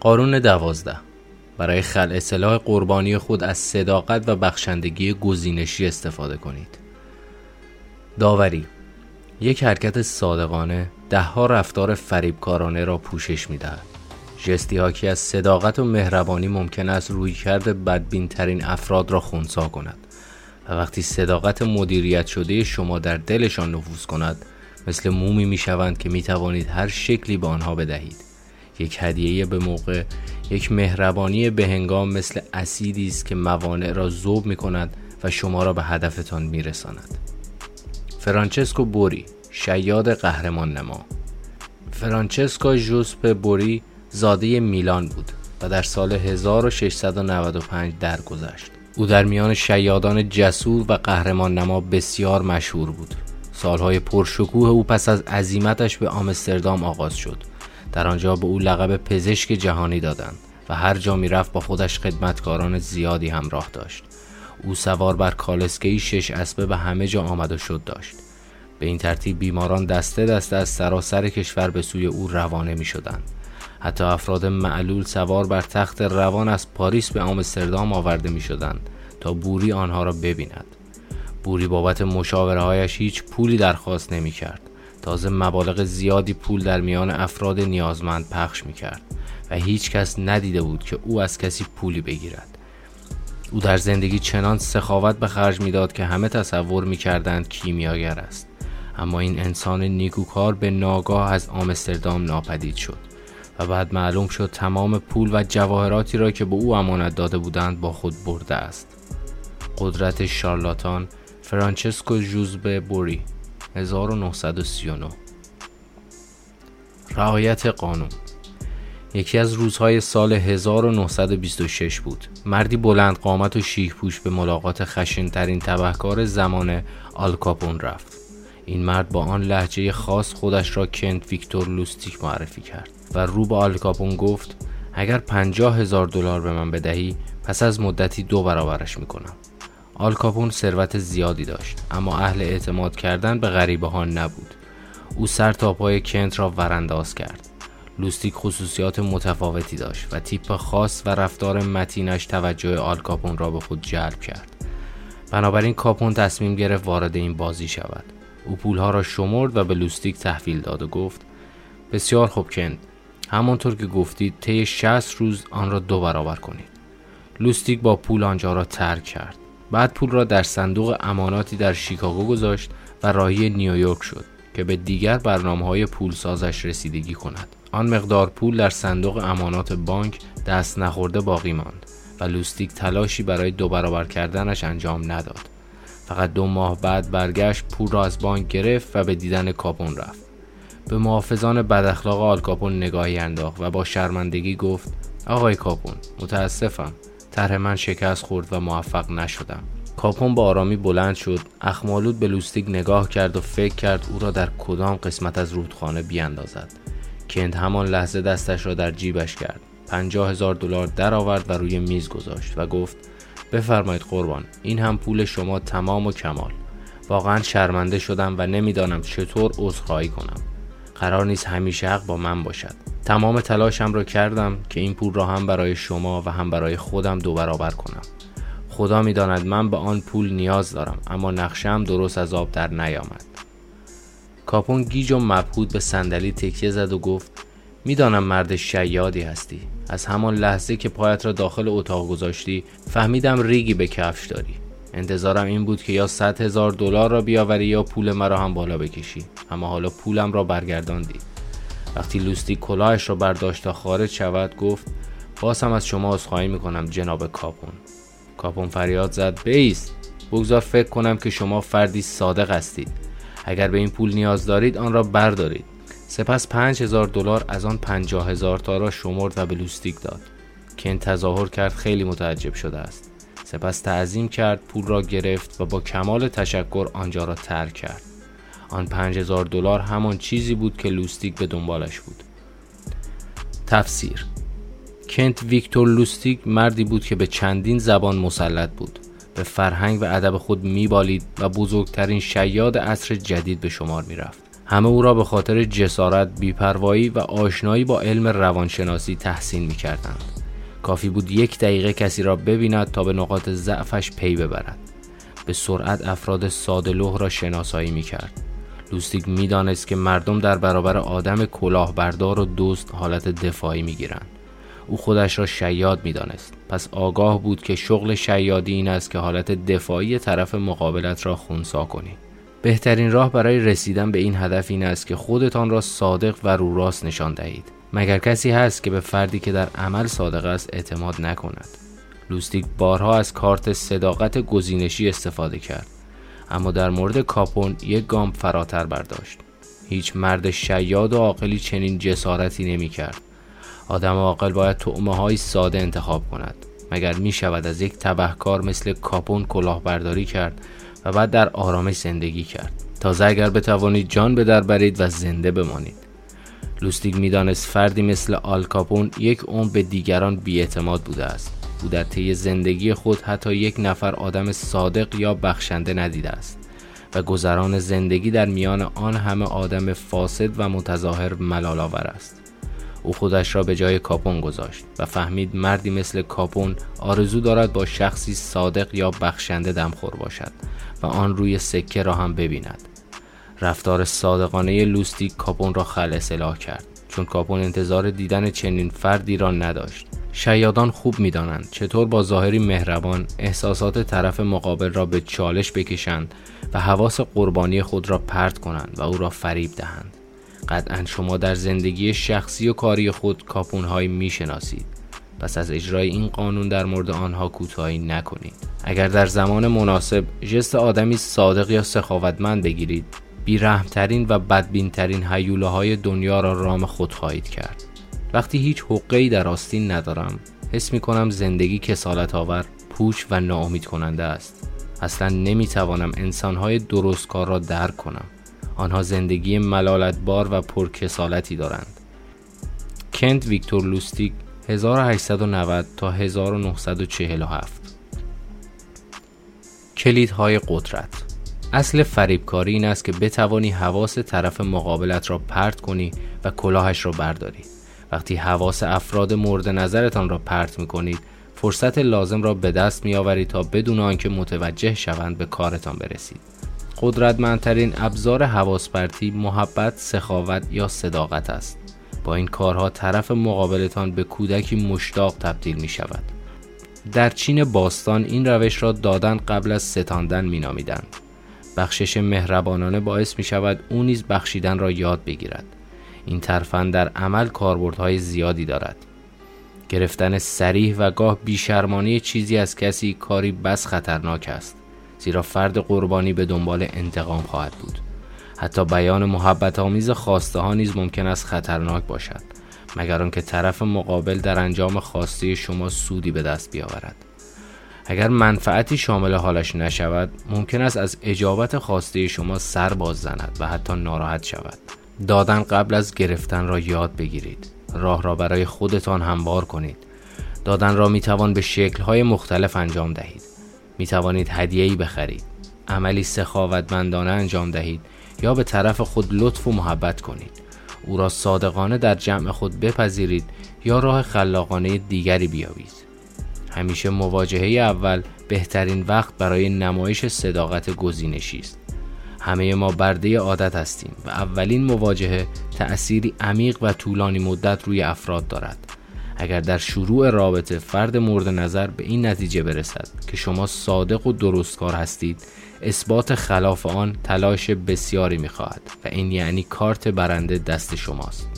قارون دوازده. برای خلع سلاح قربانی خود از صداقت و بخشندگی گزینشی استفاده کنید. داوری. یک حرکت صادقانه دهها رفتار فریبکارانه را پوشش می‌دهد. جستی حاکی از صداقت و مهربانی ممکن است روی کرده بدبین ترین افراد را خونسا کند و وقتی صداقت مدیریت شده شما در دلشان نفوذ کند مثل مومی می شوند که می توانید هر شکلی به آنها بدهید. یک هدیه به موقع یک مهربانی به هنگام مثل اسیدی است که موانع را ذوب می کند و شما را به هدفتان می رساند. فرانچسکو بوری شیاد قهرمان نما فرانچسکو ژوسپ بوری زاده میلان بود و در سال 1695 درگذشت. او در میان شیادان جسور و قهرمان نما بسیار مشهور بود. سالهای پرشکوه او پس از عزیمتش به آمستردام آغاز شد. در آنجا به او لقب پزشک جهانی دادند و هر جا می رفت با خودش خدمتکاران زیادی همراه داشت. او سوار بر کالسکهی شش اسبه به همه جا آمد و شد داشت. به این ترتیب بیماران دسته دسته از سراسر کشور به سوی او روانه می شدند. حتی افراد معلول سوار بر تخت روان از پاریس به آمستردام آورده می شدند تا بوری آنها را ببیند. بوری بابت مشاوره هایش هیچ پولی درخواست نمی کرد. تازه مبالغ زیادی پول در میان افراد نیازمند پخش می کرد و هیچ کس ندیده بود که او از کسی پولی بگیرد. او در زندگی چنان سخاوت به خرج می‌داد که همه تصور می کردند کیمیاگر است. اما این انسان نیکوکار به ناگاه از آمستردام ناپدید شد. و بعد معلوم شد تمام پول و جواهراتی را که به او امانت داده بودند با خود برده است قدرت شارلاتان فرانچسکو جوزپه بوری 1939. رعایت قانون. یکی از روزهای سال 1926 بود. مردی بلند قامت و شیک پوش به ملاقات خشنترین تبهکار زمان آلکاپون رفت. این مرد با آن لهجه خاص خودش را کنت ویکتور لوستیک معرفی کرد و رو به آلکاپون گفت اگر پنجاه هزار دلار به من بدهی پس از مدتی دو برابرش می‌کنم. آلکاپون ثروت زیادی داشت اما اهل اعتماد کردن به غریبه ها نبود. او سر تا پای کنت را ورانداز کرد. لوستیک خصوصیات متفاوتی داشت و تیپ خاص و رفتار متینش توجه آلکاپون را به خود جلب کرد. بنابراین کاپون تصمیم گرفت وارد این بازی شود. او پولها را شمرد و به لوستیک تحویل داد و گفت بسیار خوب کنت همانطور که گفتید طی 60 روز آن را دو برابر کنید. لوستیک با پول آنجا را ترک کرد. بعد پول را در صندوق اماناتی در شیکاگو گذاشت و راهی نیویورک شد که به دیگر برنامه های پول سازش رسیدگی کند. آن مقدار پول در صندوق امانات بانک دست نخورده باقی ماند و لوستیک تلاشی برای دو برابر کردنش انجام نداد. فقط دو ماه بعد برگشت پول را از بانک گرفت و به دیدن کاپون رفت. به محافظان بداخلاق آلکاپون نگاهی انداخت و با شرمندگی گفت آقای کاپون متاسفم. طرح من شکست خورد و موفق نشدم. کاپون با آرامی بلند شد اخمالود به لوستیک نگاه کرد و فکر کرد او را در کدام قسمت از رودخانه بیاندازد. کند همان لحظه دستش را در جیبش کرد. پنجاه هزار دلار درآورد و روی میز گذاشت و گفت بفرمایید قربان این هم پول شما تمام و کمال. واقعا شرمنده شدم و نمی‌دانم چطور عذرخواهی کنم. قرار نیست همیشه حق با من باشد. تمام تلاشم را کردم که این پول را هم برای شما و هم برای خودم دو برابر کنم. خدا می‌داند من به آن پول نیاز دارم اما نقشم درست از آب در نیامد. کاپون گیج و مبهود به صندلی تکیه زد و گفت می‌دانم مرد شیادی هستی. از همان لحظه که پایت را داخل اتاق گذاشتی فهمیدم ریگی به کفش داری. انتظارم این بود که یا 100 هزار دلار را بیاوری یا پول مرا هم بالا بکشی. اما حالا پولم را برگرداندی. وقتی لوستی کلاهش را برداشت تا خارج شود گفت باز هم از شما عذرخواهی می‌کنم جناب کاپون. کاپون فریاد زد بیست. بگذار فکر کنم که شما فردی صادق هستید. اگر به این پول نیاز دارید آن را بردارید. سپس پنج هزار دلار از آن پنجاه هزار تا را شمرد و به لوستیک داد این تظاهر کرد خیلی متعجب شده است. سپس تعظیم کرد پول را گرفت و با کمال تشکر آنجا را ترک کرد. آن پنج هزار دلار همان چیزی بود که لوستیک به دنبالش بود تفسیر کنت ویکتور لوستیک مردی بود که به چندین زبان مسلط بود به فرهنگ و ادب خود میبالید و بزرگترین شیاد عصر جدید به شمار می‌رفت همه او را به خاطر جسارت، بیپروایی و آشنایی با علم روانشناسی تحسین می کردند. کافی بود یک دقیقه کسی را ببیند تا به نقاط ضعفش پی ببرد. به سرعت افراد سادلوه را شناسایی می کرد. لوستیک می دانست که مردم در برابر آدم کلاهبردار و دوست حالت دفاعی می گیرند. او خودش را شیاد می دانست. پس آگاه بود که شغل شیادی این است که حالت دفاعی طرف مقابلت را خونسا کنی. بهترین راه برای رسیدن به این هدف این است که خودتان را صادق و رو راست نشان دهید. مگر کسی هست که به فردی که در عمل صادق است اعتماد نکند. لوستیک بارها از کارت صداقت گزینشی استفاده کرد اما در مورد کاپون یک گام فراتر برداشت. هیچ مرد شیاد و عاقلی چنین جسارتی نمی کرد. آدم عاقل باید تعمه های ساده انتخاب کند. مگر می شود از یک تبهکار مثل کاپون کلاهبرداری کرد و بعد در آرامش زندگی کرد؟ تازه اگر بتوانید جان به در برید و زنده بمانید. لوستیک می‌دانست فردی مثل آل کاپون یک عمر به دیگران بیاعتماد بوده است. او در طی زندگی خود حتی یک نفر آدم صادق یا بخشنده ندیده است. و گذران زندگی در میان آن همه آدم فاسد و متظاهر ملالآور است. او خودش را به جای کاپون گذاشت و فهمید مردی مثل کاپون آرزو دارد با شخصی صادق یا بخشنده دمخور باشد و آن روی سکه را هم ببیند. رفتار صادقانه لوستی کاپون را خل اصلاح کرد چون کاپون انتظار دیدن چنین فردی را نداشت. شیادان خوب می‌دانند. چطور با ظاهری مهربان احساسات طرف مقابل را به چالش بکشند و حواس قربانی خود را پرت کنند و او را فریب دهند. قطعا شما در زندگی شخصی و کاری خود کاپونهایی می‌شناسید. پس از اجرای این قانون در مورد آنها کوتاهی نکنید. اگر در زمان مناسب جست آدمی صادق یا سخاوتمند بگیرید بیرحمترین و بدبینترین حیوله های دنیا را رام خود خواهید کرد. وقتی هیچ حقی در آستین ندارم حس می کنم زندگی کسالت آور پوچ و ناامید کننده است. اصلا نمی توانم انسانهای درست کار را درک کنم. آنها زندگی ملالتبار و پرکسالتی دارند. کنت ویکتور لوستیک 1890 تا 1947 کلیدهای قدرت. اصل فریبکاری این است که بتوانی حواس طرف مقابلت را پرت کنی و کلاهش را برداری. وقتی حواس افراد مورد نظرتان را پرت می کنید فرصت لازم را به دست می آورید تا بدون آنکه متوجه شوند به کارتان برسید. قدرتمندترین ابزار حواس پرتی محبت سخاوت یا صداقت است. با این کارها طرف مقابلتان به کودکی مشتاق تبدیل می شود در چین باستان این روش را دادن قبل از ستاندن می نامیدند. بخشش مهربانانه باعث می شود نیز بخشیدن را یاد بگیرد. این ترفند در عمل کاربردهای زیادی دارد. گرفتن سریح و گاه بیشرمانی چیزی از کسی کاری بس خطرناک است زیرا فرد قربانی به دنبال انتقام خواهد بود. حتی بیان محبت آمیز خواسته ها نیز ممکن است خطرناک باشد مگر آنکه طرف مقابل در انجام خواسته شما سودی به دست بیاورد. اگر منفعتی شامل حالش نشود ممکن است از اجابت خواسته شما سر باز زند و حتی ناراحت شود. دادن قبل از گرفتن را یاد بگیرید. راه را برای خودتان هموار کنید. دادن را می توان به شکل‌های مختلف انجام دهید. می توانید هدیه‌ای بخرید. عملی سخاوتمندانه انجام دهید یا به طرف خود لطف و محبت کنید. او را صادقانه در جمع خود بپذیرید یا راه خلاقانه دیگری بیابید. همیشه مواجهه اول بهترین وقت برای نمایش صداقت گزینشی است. همه ما برده عادت هستیم و اولین مواجهه تأثیری عمیق و طولانی مدت روی افراد دارد. اگر در شروع رابطه فرد مورد نظر به این نتیجه برسد که شما صادق و درستکار هستید اثبات خلاف آن تلاش بسیاری می‌خواهد و این یعنی کارت برنده دست شماست.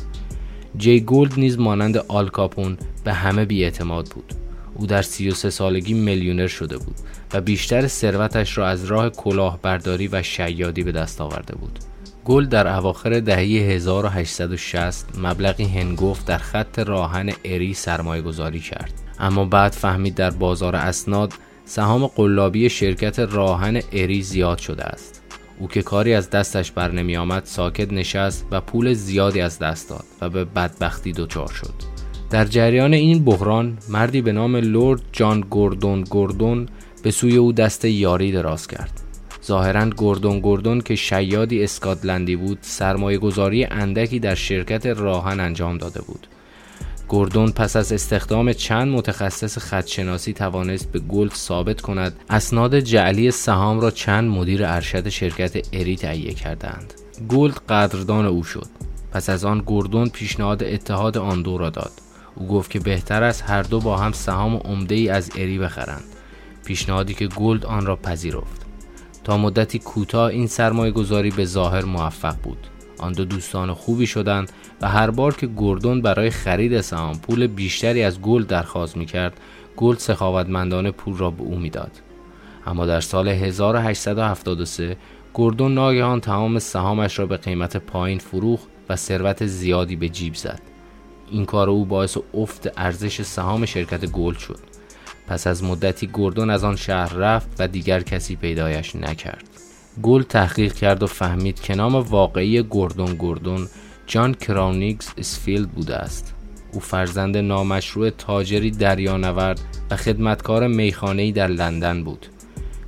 جی گولد نیز مانند آل کاپون به همه بیاعتماد بود. او در 33 سالگی میلیونر شده بود و بیشتر ثروتش را از راه کلاهبرداری و شیادی به دست آورده بود. گل در اواخر دهه 1860 مبلغی هنگفت در خط راهن اری سرمایه گذاری کرد. اما بعد فهمید در بازار اسناد سهام قلابی شرکت راهن اری زیاد شده است. او که کاری از دستش بر نمی آمد ساکت نشست و پول زیادی از دست داد و به بدبختی دچار شد. در جریان این بحران مردی به نام لورد جان گوردون گوردون به سوی او دست یاری دراز کرد. ظاهرا گردون گردون که شیادی اسکاتلندی بود سرمایه گذاری اندکی در شرکت راهن انجام داده بود. گردون پس از استخدام چند متخصص خط‌شناسی توانست به گلد ثابت کند اسناد جعلی سهام را چند مدیر ارشد شرکت اری تهیه کردند. گلد قدردان او شد. پس از آن گردون پیشنهاد اتحاد آن دو را داد. او گفت که بهتر است هر دو با هم سهام عمده ای از اری بخرند. پیشنهادی که گلد آن را پذیرفت. تا مدتی کوتاه این سرمایه گذاری به ظاهر موفق بود. آن دو دوستان خوبی شدند و هر بار که گردون برای خرید سهام پول بیشتری از گلد درخواست می‌کرد گلد سخاوتمندانه پول را به او می‌داد. اما در سال 1873 گردون ناگهان تمام سهامش را به قیمت پایین فروخت و ثروت زیادی به جیب زد. این کار او باعث افت ارزش سهام شرکت گلد شد. پس از مدتی گردون از آن شهر رفت و دیگر کسی پیدایش نکرد. گلد تحقیق کرد و فهمید که نام واقعی گردون گردون جان کراونیگز اسفیلد بوده است. او فرزند نامشروع تاجری دریانورد و خدمتکار میخانه‌ای در لندن بود.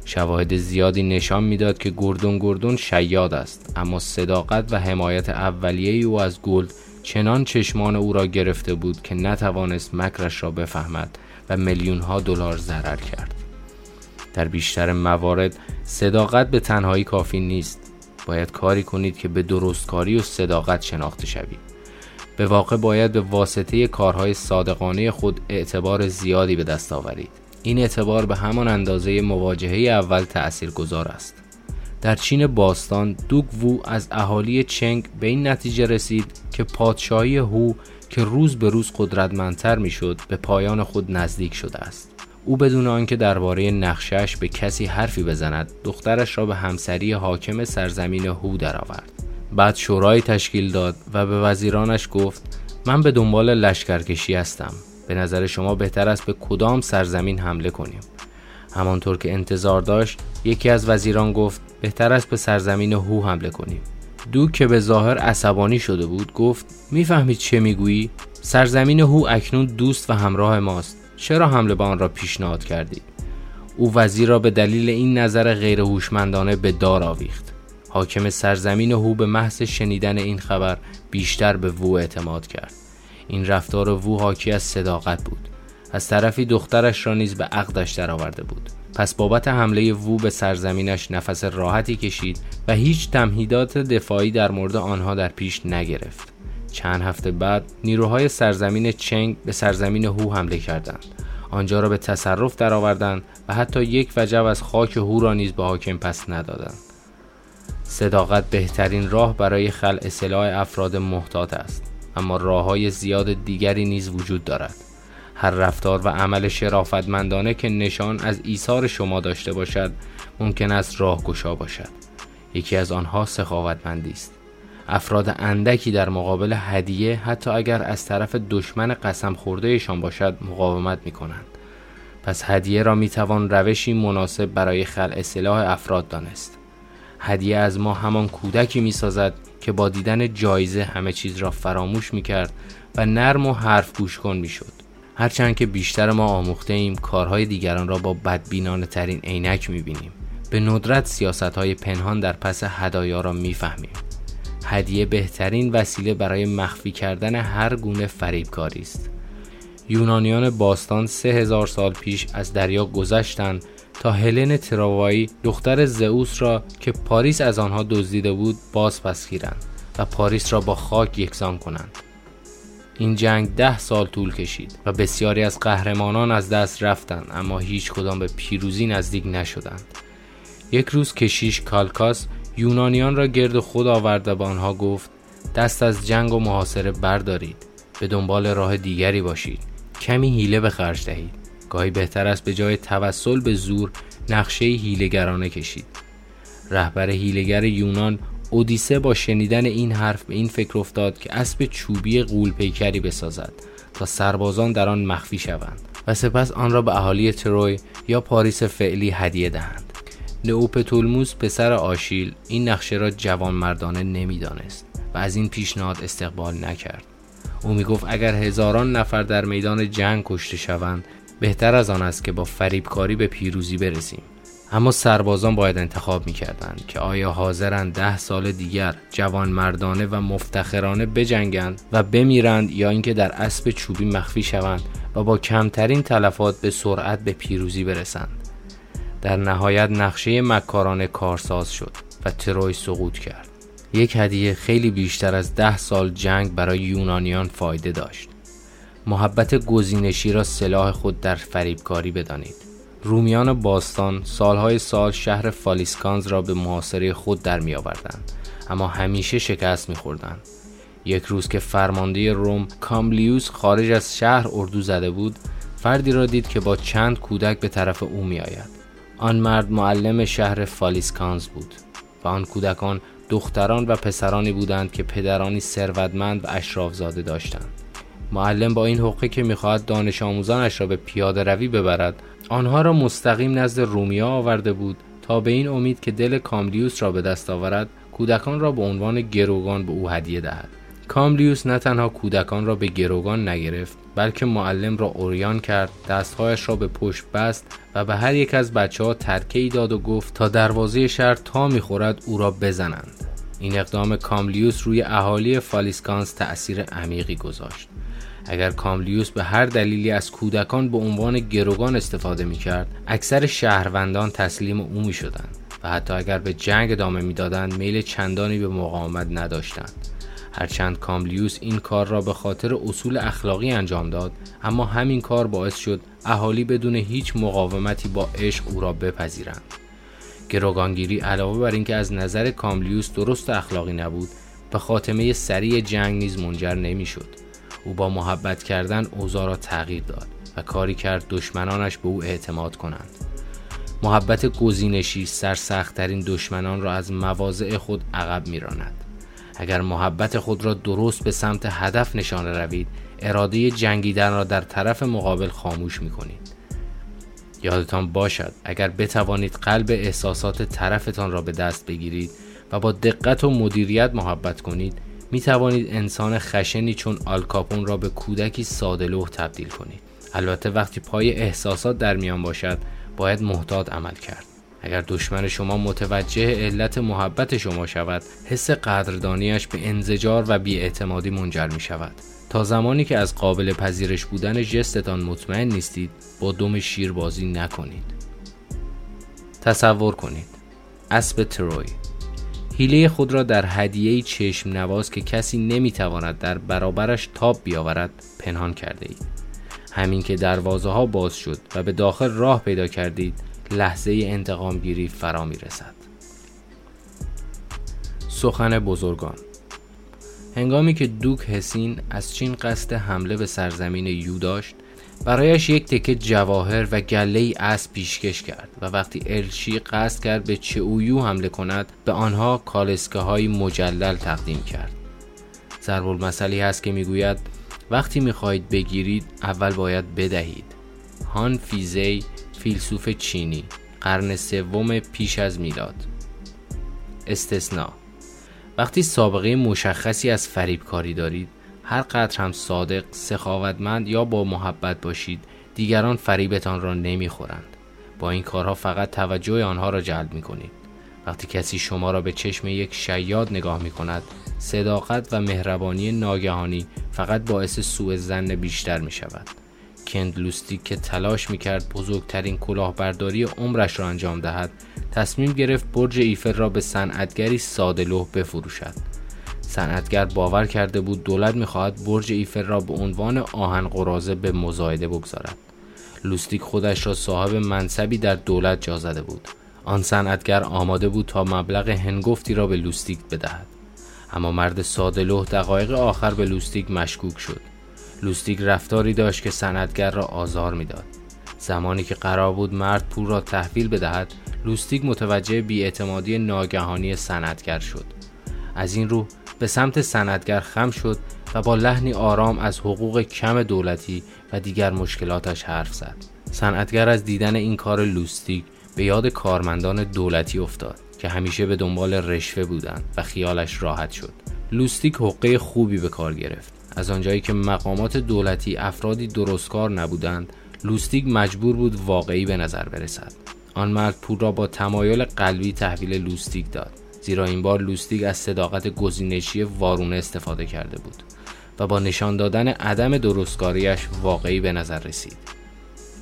شواهد زیادی نشان می‌داد که گردون گردون شیاد است اما صداقت و حمایت اولیه او از گلد چنان چشمان او را گرفته بود که نتوانست مکرش را بفهمد و میلیون ها دلار ضرر کرد. در بیشتر موارد صداقت به تنهایی کافی نیست. باید کاری کنید که به درستکاری و صداقت شناخته شوید. به واقع باید به واسطه کارهای صادقانه خود اعتبار زیادی به دست آورید. این اعتبار به همان اندازه مواجهه اول تأثیر گذار است. در چین باستان دوگ وو از اهالی چنگ به این نتیجه رسید که پادشاهی هو که روز به روز قدرتمندتر می‌شد به پایان خود نزدیک شده است. او بدون آنکه درباره نقشش به کسی حرفی بزند دخترش را به همسری حاکم سرزمین هو درآورد. بعد شورای تشکیل داد و به وزیرانش گفت من به دنبال لشکرکشی هستم. به نظر شما بهتر است به کدام سرزمین حمله کنیم؟ همانطور که انتظار داشت یکی از وزیران گفت بهتر است به سرزمین هو حمله کنیم. دو که به ظاهر عصبانی شده بود گفت می‌فهمید چه می‌گویی؟ سرزمین هو اکنون دوست و همراه ماست. چرا حمله به آن را پیشنهاد کردید او وزیر را به دلیل این نظر غیر هوشمندانه به دار آویخت. حاکم سرزمین هو به محض شنیدن این خبر بیشتر به وو اعتماد کرد. این رفتار وو حاکی از صداقت بود. از طرفی دخترش را نیز به عقدش درآورده بود. پس بابت حمله وو به سرزمینش نفس راحتی کشید و هیچ تمهیدات دفاعی در مورد آنها در پیش نگرفت. چند هفته بعد نیروهای سرزمین چنگ به سرزمین هو حمله کردند. آنجا را به تصرف درآوردند و حتی یک وجب از خاک هو را نیز به حاکم پس ندادند. صداقت بهترین راه برای خلع سلاح افراد محتاط است اما راه های زیاد دیگری نیز وجود دارد. هر رفتار و عمل شرافتمندانه که نشان از ایثار شما داشته باشد ممکن است راهگشا باشد یکی از آنها سخاوتمندی است افراد اندکی در مقابل هدیه حتی اگر از طرف دشمن قسم خوردهشان باشد مقاومت می کنند. پس هدیه را می توان روشی مناسب برای خلع سلاح افراد دانست. هدیه از ما همان کودکی می سازد که با دیدن جایزه همه چیز را فراموش می کرد و نرم و حرف گوش کن می شد. هرچند که بیشتر ما آموخته ایم کارهای دیگران را با بدبینانه ترین عینک می بینیم. به ندرت سیاست های پنهان در پس هدایا را می فهمیم. هدیه بهترین وسیله برای مخفی کردن هر گونه فریبکاری است. یونانیان باستان سه هزار سال پیش از دریا گذشتند تا هلن تروایی دختر زئوس را که پاریس از آنها دزدیده بود باز پس گیرند و پاریس را با خاک یکسان کنند. این جنگ ده سال طول کشید و بسیاری از قهرمانان از دست رفتند اما هیچ کدام به پیروزی نزدیک نشدند. یک روز کشیش کالکاس یونانیان را گرد خود آورد و به آنها گفت دست از جنگ و محاصره بردارید به دنبال راه دیگری باشید کمی هیله به خرج دهید گاهی بهتر است به جای توسل به زور نقشه هیلگرانه کشید رهبر هیلگر یونان اودیسه با شنیدن این حرف به این فکر افتاد که اسب چوبی قول پیکری بسازد تا سربازان در آن مخفی شوند و سپس آن را به اهالی تروی یا پاریس فعلی هدیه دهند. نئوپتولموس پسر آشیل این نقشه را جوان مردانه نمی‌دانست و از این پیشنهاد استقبال نکرد. او می گفت اگر هزاران نفر در میدان جنگ کشته شوند بهتر از آن است که با فریبکاری به پیروزی برسیم. اما سربازان باید انتخاب می‌کردند که آیا حاضرند ده سال دیگر جوان مردانه و مفتخرانه بجنگند و بمیرند یا اینکه در اسب چوبی مخفی شوند و با کمترین تلفات به سرعت به پیروزی برسند. در نهایت نقشه مکارانه کارساز شد و تروی سقوط کرد. یک هدیه خیلی بیشتر از ده سال جنگ برای یونانیان فایده داشت. محبت گزینشی را سلاح خود در فریبکاری بدانید. رومیان باستان سالهای سال شهر فالیسکانز را به محاصره خود در می آوردند اما همیشه شکست می خوردن. یک روز که فرمانده روم کاملیوس خارج از شهر اردو زده بود فردی را دید که با چند کودک به طرف او می آید. آن مرد معلم شهر فالیسکانز بود و آن کودکان دختران و پسرانی بودند که پدرانی ثروتمند و اشرافزاده داشتند معلم با این حقه که می‌خواهد دانش آموزانش را به پیاده روی ببرد آنها را مستقیم نزد رومیا آورده بود تا به این امید که دل کاملیوس را به دست آورد کودکان را به عنوان گروگان به او هدیه دهد. کاملیوس نه تنها کودکان را به گروگان نگرفت بلکه معلم را اوریان کرد دستهایش را به پشت بست و به هر یک از بچه ها ترکه ای داد و گفت تا دروازه شهر تا می‌خورد او را بزنند. این اقدام کاملیوس روی اهالی فالیسکانس تأثیر عمیقی گذاشت. اگر کاملیوس به هر دلیلی از کودکان به عنوان گروگان استفاده می کرد اکثر شهروندان تسلیم او می شدند و حتی اگر به جنگ ادامه می‌دادند میل چندانی به مقاومت نداشتند. هرچند کاملیوس این کار را به خاطر اصول اخلاقی انجام داد اما همین کار باعث شد اهالی بدون هیچ مقاومتی با عشق او را بپذیرند. گروگانگیری علاوه بر اینکه از نظر کاملیوس درست اخلاقی نبود به خاتمه سریع جنگ نیز منجر نمی‌شد. او با محبت کردن اوضاع را تغییر داد و کاری کرد دشمنانش به او اعتماد کنند. محبت گزینشی سرسختترین دشمنان را از مواضع خود عقب میراند. اگر محبت خود را درست به سمت هدف نشانه روید اراده جنگیدن را در طرف مقابل خاموش می کنید یادتان باشد اگر بتوانید قلب احساسات طرفتان را به دست بگیرید و با دقت و مدیریت محبت کنید می توانید انسان خشنی چون آلکاپون را به کودکی سادلوه تبدیل کنید. البته وقتی پای احساسات در میان باشد باید محتاط عمل کرد. اگر دشمن شما متوجه علت محبت شما شود حس قدردانیش به انزجار و بیاعتمادی منجر می شود تا زمانی که از قابل پذیرش بودن جستتان مطمئن نیستید با دم شیر بازی نکنید. تصور کنید. اسب تروی. هیله خود را در هدیه چشم نواز که کسی نمی‌تواند در برابرش تاب بیاورد پنهان کرده اید همین که دروازه ها باز شد و به داخل راه پیدا کردید لحظه انتقام گیری فرا می رسد. سخن بزرگان هنگامی که دوک هسین از چین قصد حمله به سرزمین یو داشت برایش یک تکه جواهر و گله ای اسب پیشکش کرد و وقتی الشی قصد کرد به چئویو حمله کند به آنها کالسکه های مجلل تقدیم کرد. ضرب المثلی هست که می‌گوید وقتی می‌خواهید بگیرید اول باید بدهید. هان فیزی فیلسوف چینی قرن سوم پیش از میلاد. استثنا وقتی سابقه مشخصی از فریبکاری دارید هر قدر هم صادق، سخاوتمند یا با محبت باشید دیگران فریبتان را نمی‌خورند. با این کارها فقط توجه آنها را جلب می کنید وقتی کسی شما را به چشم یک شیاد نگاه می کند صداقت و مهربانی ناگهانی فقط باعث سوء زن بیشتر می شود کندلوستی که تلاش می‌کرد بزرگترین کلاهبرداری عمرش را انجام دهد تصمیم گرفت برج ایفل را به صنعتگری ساده لوح بفروشد. صنعتگر باور کرده بود دولت می‌خواهد برج ایفل را به عنوان آهن قرازه به مزایده بگذارد. لوستیک خودش را صاحب منصبی در دولت جا زده بود. آن صنعتگر آماده بود تا مبلغ هنگفتی را به لوستیک بدهد. اما مرد ساده دقایق آخر به لوستیک مشکوک شد. لوستیک رفتاری داشت که سندگر را آزار می‌داد. زمانی که قرار بود مرد پول را تحویل بدهد لوستیک متوجه بیاعتمادی ناگهانی سندگر شد. از این رو به سمت سندگر خم شد و با لحنی آرام از حقوق کم دولتی و دیگر مشکلاتش حرف زد. صنعتگر از دیدن این کار لوستیک به یاد کارمندان دولتی افتاد که همیشه به دنبال رشوه بودند و خیالش راحت شد. لوستیک حقه خوبی به کار گرفت. از آنجایی که مقامات دولتی افرادی درستکار نبودند لوستیک مجبور بود واقعی به نظر برسد. آن مرد پول را با تمایل قلبی تحویل لوستیک داد. زیرا این بار لوستیک از صداقت گزینشی وارونه استفاده کرده بود و با نشان دادن عدم درستکاریش واقعی به نظر رسید.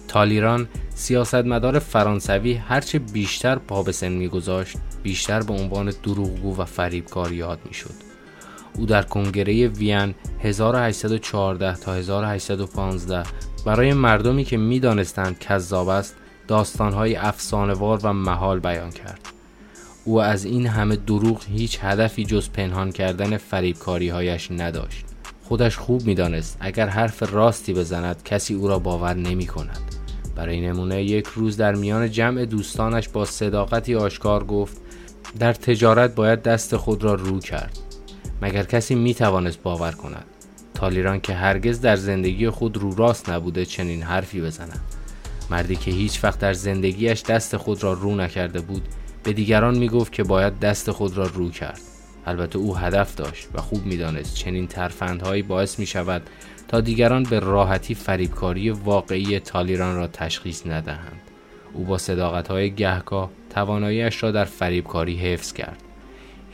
تالیران سیاستمدار فرانسوی هرچه بیشتر پا به سن میگذاشت بیشتر به عنوان دروغگو و فریبکار یاد می‌شد. او در کنگره وین 1814 تا 1815 برای مردمی که می‌دانستند کذاب است داستانهای افسانهوار و محال بیان کرد. او از این همه دروغ هیچ هدفی جز پنهان کردن فریبکاریهایش نداشت. خودش خوب می‌دانست اگر حرف راستی بزند کسی او را باور نمی کند برای نمونه یک روز در میان جمع دوستانش با صداقتی آشکار گفت در تجارت باید دست خود را رو کرد. مگر کسی می توانست باور کند؟ تالیران که هرگز در زندگی خود رو راست نبوده چنین حرفی بزند. مردی که هیچ وقت در زندگیش دست خود را رو نکرده بود به دیگران می گفت که باید دست خود را رو کرد. البته او هدف داشت و خوب می‌دانست چنین ترفندهایی باعث می شود تا دیگران به راحتی فریبکاری واقعی تالیران را تشخیص ندهند. او با صداقتهای گهگاه تواناییش را در فریبکاری حفظ کرد.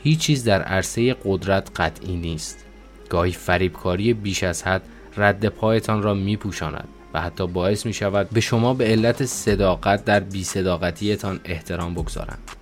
هیچ چیز در عرصه قدرت قطعی نیست. گاهی فریبکاری بیش از حد رد پایتان را می پوشاند و حتی باعث می شود به شما به علت صداقت در بی صداقتیتان احترام بگذارند.